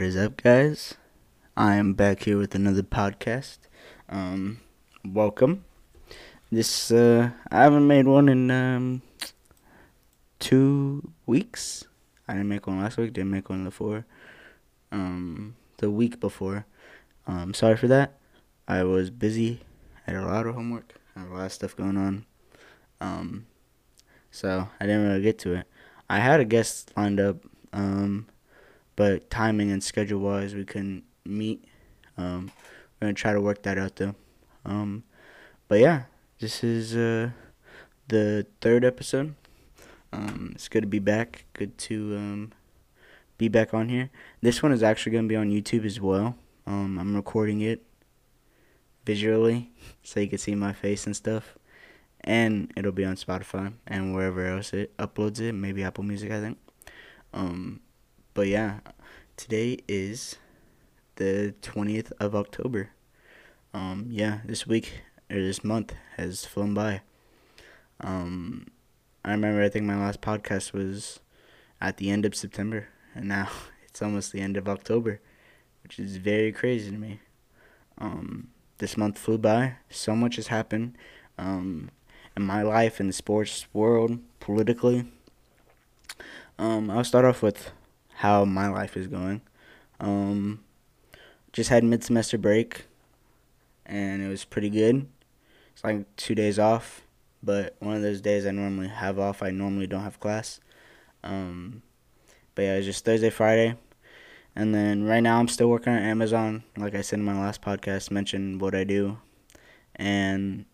What is up, guys? I am back here with another podcast. Um, welcome. This uh, I haven't made one in um two weeks. I didn't make one last week. Didn't make one before. Um, the week before. Um, sorry for that. I was busy. Had a lot of homework. Had a lot of stuff going on. Um, so I didn't really get to it. I had a guest lined up. Um but timing and schedule wise, we couldn't meet. Um, we're gonna try to work that out though. Um, but yeah, this is uh, the third episode. Um, it's good to be back. Good to um, be back on here. This one is actually gonna be on YouTube as well. Um, I'm recording it visually so you can see my face and stuff. And it'll be on Spotify and wherever else it uploads it, maybe Apple Music, I think. Um, but yeah, today is the 20th of October. Um, yeah, this week or this month has flown by. Um, I remember I think my last podcast was at the end of September, and now it's almost the end of October, which is very crazy to me. Um, this month flew by. So much has happened um, in my life, in the sports world, politically. Um, I'll start off with how my life is going. Um, just had mid semester break, and it was pretty good. It's like two days off, but one of those days I normally have off. I normally don't have class. Um, but yeah, it was just Thursday, Friday. And then right now I'm still working on Amazon. Like I said in my last podcast, mentioned what I do. And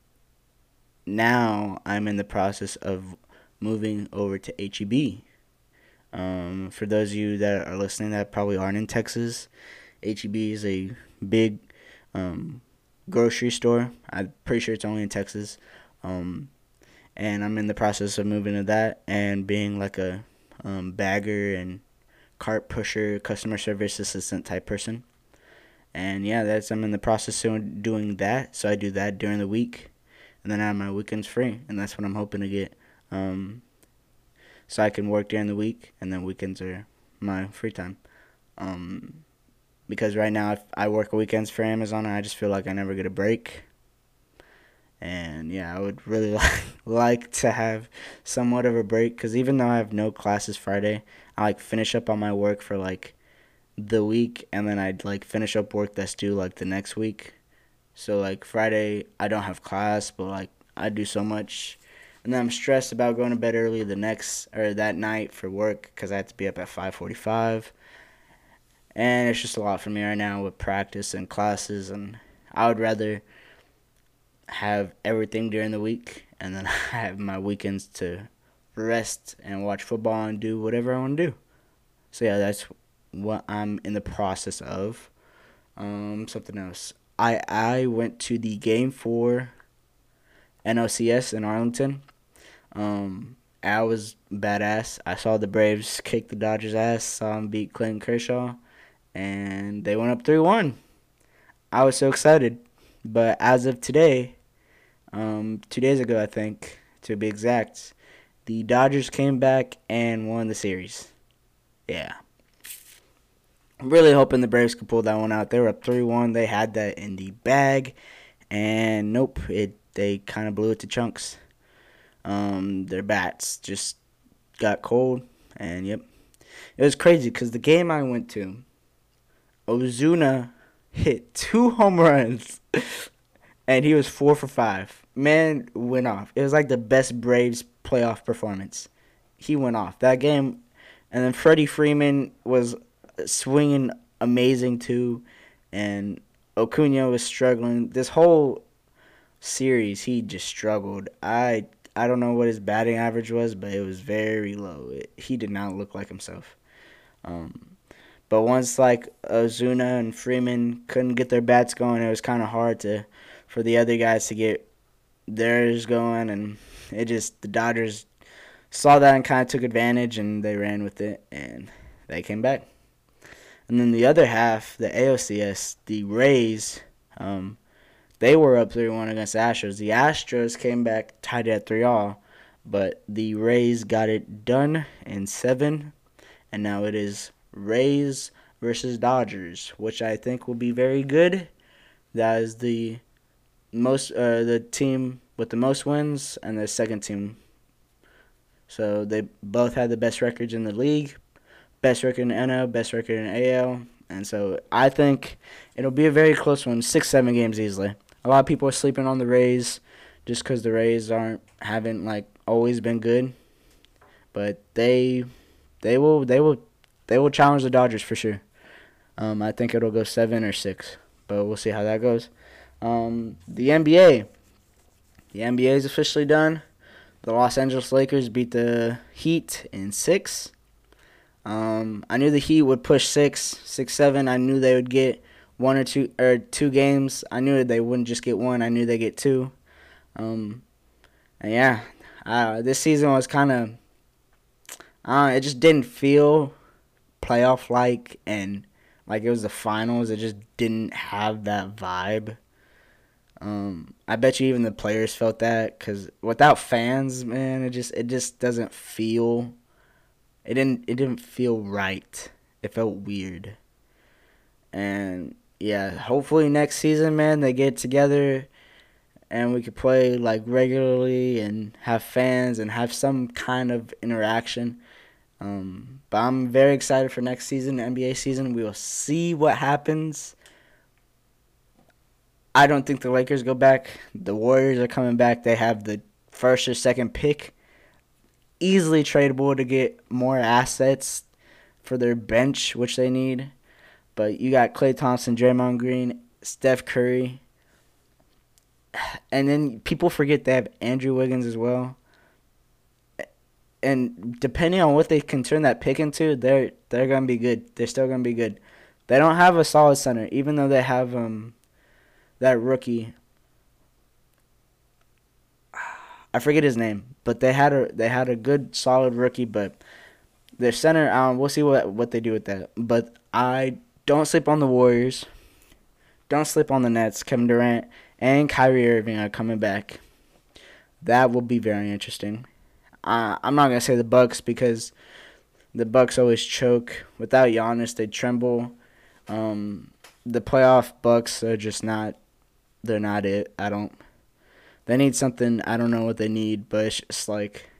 now I'm in the process of moving over to HEB. Um, for those of you that are listening that probably aren't in Texas, HEB is a big um, grocery store. I'm pretty sure it's only in Texas. Um, and I'm in the process of moving to that and being like a um, bagger and cart pusher, customer service assistant type person. And yeah, that's I'm in the process of doing that. So I do that during the week, and then I have my weekends free, and that's what I'm hoping to get. Um, so I can work during the week, and then weekends are my free time. Um, because right now, I work weekends for Amazon, and I just feel like I never get a break. And yeah, I would really like, like to have somewhat of a break because even though I have no classes Friday, I like finish up on my work for like the week and then I'd like finish up work that's due like the next week. So like Friday I don't have class, but like I do so much and then I'm stressed about going to bed early the next or that night for work because I have to be up at 5:45, and it's just a lot for me right now with practice and classes, and I would rather have everything during the week and then I have my weekends to rest and watch football and do whatever I want to do. So yeah, that's what I'm in the process of. Um, something else. I I went to the game for NLCS in Arlington um, Al was badass. I saw the Braves kick the Dodgers' ass. Saw them beat Clayton Kershaw, and they went up three one. I was so excited, but as of today, um, two days ago I think to be exact, the Dodgers came back and won the series. Yeah. I'm really hoping the Braves could pull that one out. They were up three one. They had that in the bag, and nope, it they kind of blew it to chunks. Um, their bats just got cold, and yep, it was crazy because the game I went to, Ozuna hit two home runs, and he was four for five. Man went off. It was like the best Braves playoff performance. He went off that game, and then Freddie Freeman was swinging amazing too, and Acuna was struggling. This whole series, he just struggled. I I don't know what his batting average was, but it was very low. It, he did not look like himself. Um, but once like Ozuna and Freeman couldn't get their bats going, it was kind of hard to for the other guys to get theirs going, and it just the Dodgers saw that and kind of took advantage, and they ran with it, and they came back. And then the other half, the ALCS, the Rays. Um, they were up 3 1 against the Astros. The Astros came back tied at 3 all, but the Rays got it done in seven, and now it is Rays versus Dodgers, which I think will be very good. That is the most uh, the team with the most wins and the second team. So they both had the best records in the league, best record in NL, best record in AL, and so I think it'll be a very close one, six seven games easily. A lot of people are sleeping on the Rays, just because the Rays aren't haven't like always been good, but they they will they will they will challenge the Dodgers for sure. Um, I think it'll go seven or six, but we'll see how that goes. Um, the NBA, the NBA is officially done. The Los Angeles Lakers beat the Heat in six. Um, I knew the Heat would push six, six, seven. I knew they would get one or two or two games. I knew they wouldn't just get one. I knew they get two. Um, and yeah, uh, this season was kind of. Uh, it just didn't feel playoff like and like it was the finals. It just didn't have that vibe. Um, I bet you even the players felt that because without fans, man, it just it just doesn't feel. It didn't it didn't feel right. It felt weird. And yeah, hopefully next season, man, they get together and we could play like regularly and have fans and have some kind of interaction. Um, but I'm very excited for next season, NBA season. We will see what happens. I don't think the Lakers go back. The Warriors are coming back. They have the first or second pick. Easily tradable to get more assets for their bench, which they need. But you got Klay Thompson, Draymond Green, Steph Curry. And then people forget they have Andrew Wiggins as well and depending on what they can turn that pick into, they're they're gonna be good. They're still gonna be good. They don't have a solid center, even though they have um that rookie. I forget his name, but they had a they had a good solid rookie, but their center. Um, we'll see what what they do with that. But I don't sleep on the Warriors. Don't sleep on the Nets. Kevin Durant and Kyrie Irving are coming back. That will be very interesting. Uh, I'm not gonna say the Bucks because the Bucks always choke. Without Giannis, they tremble. Um, the playoff Bucks are just not. They're not it. I don't. They need something. I don't know what they need, but it's just like.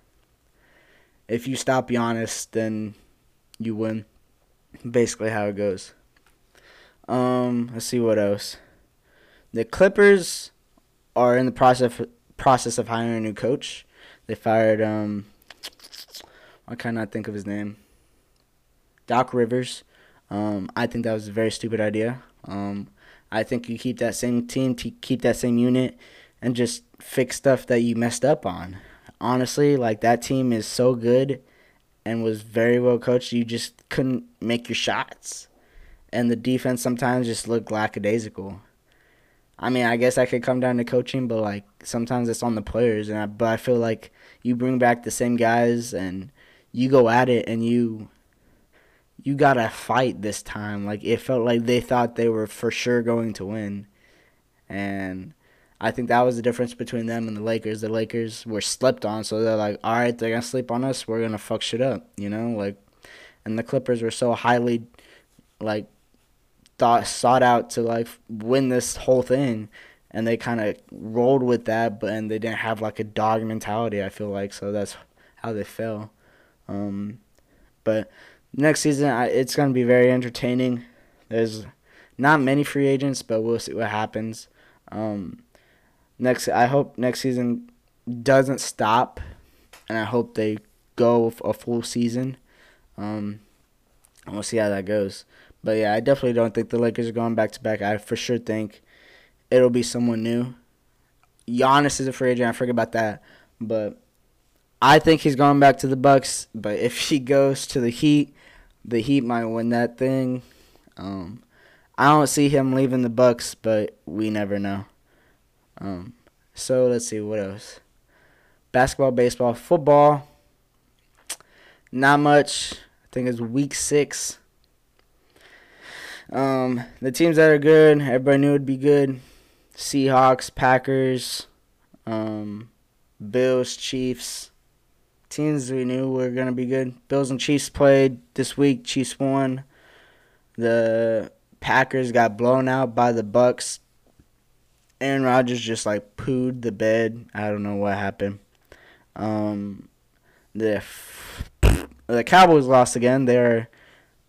If you stop Giannis, then you win. Basically, how it goes. Um, let's see what else. The Clippers are in the process process of hiring a new coach. They fired um I cannot think of his name. Doc Rivers. Um, I think that was a very stupid idea. Um, I think you keep that same team, keep that same unit, and just fix stuff that you messed up on. Honestly, like that team is so good and was very well coached. You just couldn't make your shots, and the defense sometimes just looked lackadaisical. I mean, I guess I could come down to coaching, but like sometimes it's on the players, and I, but I feel like you bring back the same guys and you go at it, and you you gotta fight this time. Like it felt like they thought they were for sure going to win, and I think that was the difference between them and the Lakers. The Lakers were slept on, so they're like, all right, they're gonna sleep on us. We're gonna fuck shit up, you know, like, and the Clippers were so highly, like thought sought out to like win this whole thing. And they kind of rolled with that but and they didn't have like a dog mentality i feel like. So that's how they fell. Um, but next season I, it's going to be very entertaining. There's not many free agents but we'll see what happens. Um, next i hope next season doesn't stop and i hope they go a full season. Um, and we'll see how that goes but yeah, I definitely don't think the Lakers are going back to back. I for sure think it'll be someone new. Giannis is a free agent. I forget about that, but I think he's going back to the Bucks. But if he goes to the Heat, the Heat might win that thing. Um, I don't see him leaving the Bucks, but we never know. Um, so let's see what else. Basketball, baseball, football. Not much. I think it's week six. Um, the teams that are good, everybody knew would be good. Seahawks, Packers, um, Bills, Chiefs. Teams we knew were gonna be good. Bills and Chiefs played this week. Chiefs won. The Packers got blown out by the Bucks. Aaron Rodgers just like pooed the bed. I don't know what happened. Um, the the Cowboys lost again. They're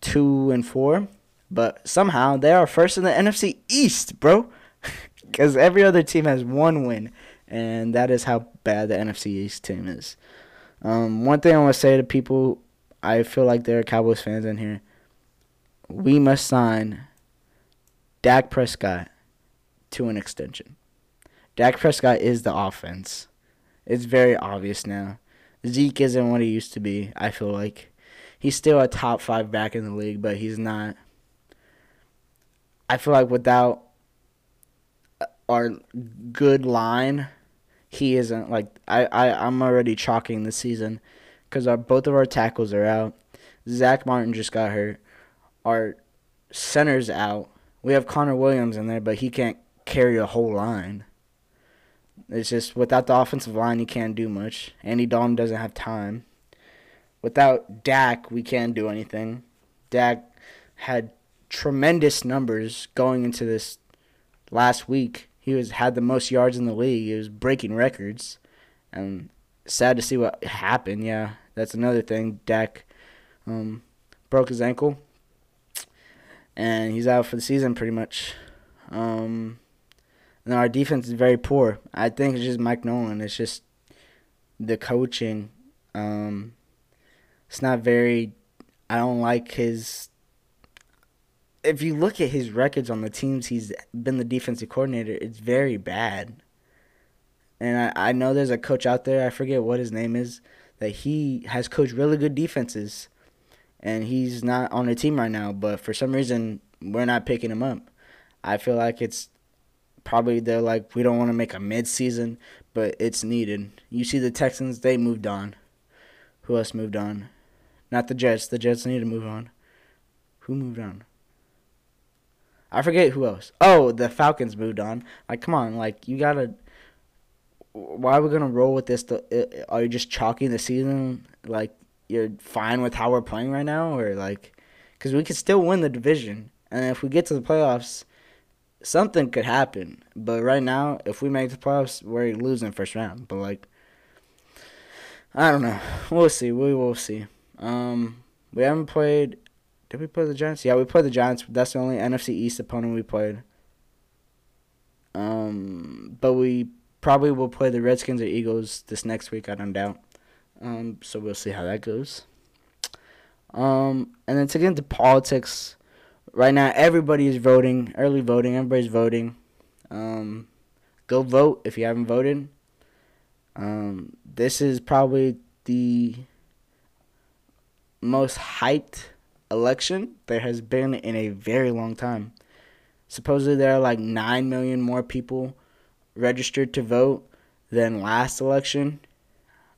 two and four, but somehow they are first in the NFC East, bro. Because every other team has one win, and that is how bad the NFC East team is. Um, one thing I want to say to people, I feel like there are Cowboys fans in here. We must sign Dak Prescott to an extension. Dak Prescott is the offense. It's very obvious now. Zeke isn't what he used to be, I feel like. He's still a top five back in the league, but he's not. I feel like without our good line, he isn't like I, I I'm already chalking the season because our both of our tackles are out. Zack Martin just got hurt. Our center's out. We have Connor Williams in there, but he can't carry a whole line. It's just without the offensive line, you can't do much. Andy Dalton doesn't have time. Without Dak, we can't do anything. Dak had tremendous numbers going into this last week. He was had the most yards in the league. He was breaking records, and sad to see what happened. Yeah, that's another thing. Dak um, broke his ankle, and he's out for the season pretty much. Um, and our defense is very poor. I think it's just Mike Nolan. It's just the coaching. Um, it's not very. I don't like his. If you look at his records on the teams he's been the defensive coordinator, it's very bad. And I, I know there's a coach out there, I forget what his name is, that he has coached really good defenses. And he's not on the team right now, but for some reason, we're not picking him up. I feel like it's probably they're like we don't want to make a mid-season, but it's needed. You see the Texans, they moved on. Who else moved on? Not the Jets. The Jets need to move on. Who moved on? I forget who else. Oh, the Falcons moved on. Like, come on, like you gotta. Why are we gonna roll with this? Are you just chalking the season? Like you're fine with how we're playing right now, or like, because we could still win the division, and if we get to the playoffs, something could happen. But right now, if we make the playoffs, we're losing first round. But like, I don't know. We'll see. We will see. Um, we haven't played. Did we play the Giants? Yeah, we played the Giants. That's the only NFC East opponent we played. Um, but we probably will play the Redskins or Eagles this next week. I don't doubt. Um, so we'll see how that goes. Um, and then to get into politics, right now everybody is voting, early voting. Everybody's voting. Um, go vote if you haven't voted. Um, this is probably the most hyped election there has been in a very long time. Supposedly there are like 9 million more people registered to vote than last election,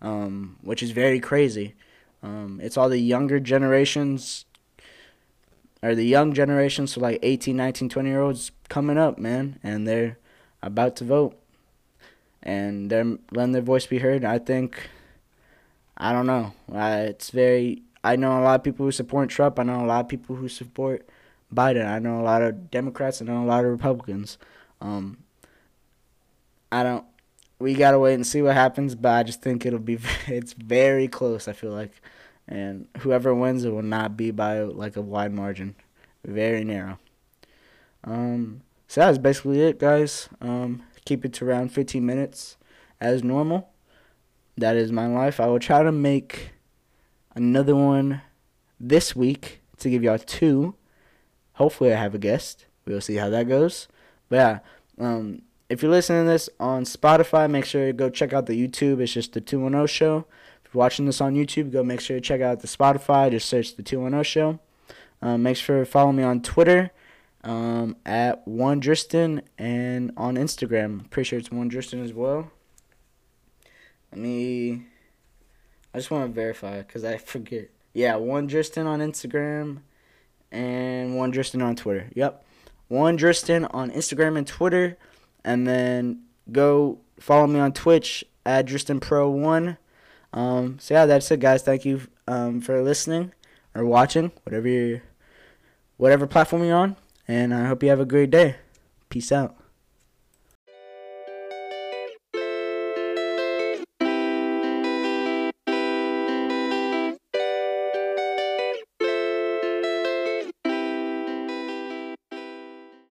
um, which is very crazy. Um, it's all the younger generations or the young generation, so like 18, 19, 20 year olds coming up, man, and they're about to vote. And they're letting their voice be heard. I think, I don't know. It's very, I know a lot of people who support Trump. I know a lot of people who support Biden. I know a lot of Democrats. I know a lot of Republicans. Um, I don't, we got to wait and see what happens, but I just think it'll be, it's very close, I feel like and whoever wins it will not be by like a wide margin, very narrow. Um, so that's basically it, guys. Um, keep it to around 15 minutes as normal. That is my life. I will try to make another one this week to give y'all two. Hopefully, I have a guest. We'll see how that goes. But yeah, um, if you're listening to this on Spotify, make sure you go check out the YouTube. It's just the 210 show. If you're watching this on YouTube, go make sure to check out the Spotify. Just search the 210 Show. Um, make sure to follow me on Twitter um, at one Driston and on Instagram. Pretty sure it's one Driston as well. Let me. I just want to verify because I forget. Yeah, one Driston on Instagram and one Driston on Twitter. Yep, one Driston on Instagram and Twitter, and then go follow me on Twitch at Driston Pro One. Um, so yeah, that's it, guys. Thank you um, for listening or watching, whatever you whatever platform you're on. And I hope you have a great day. Peace out.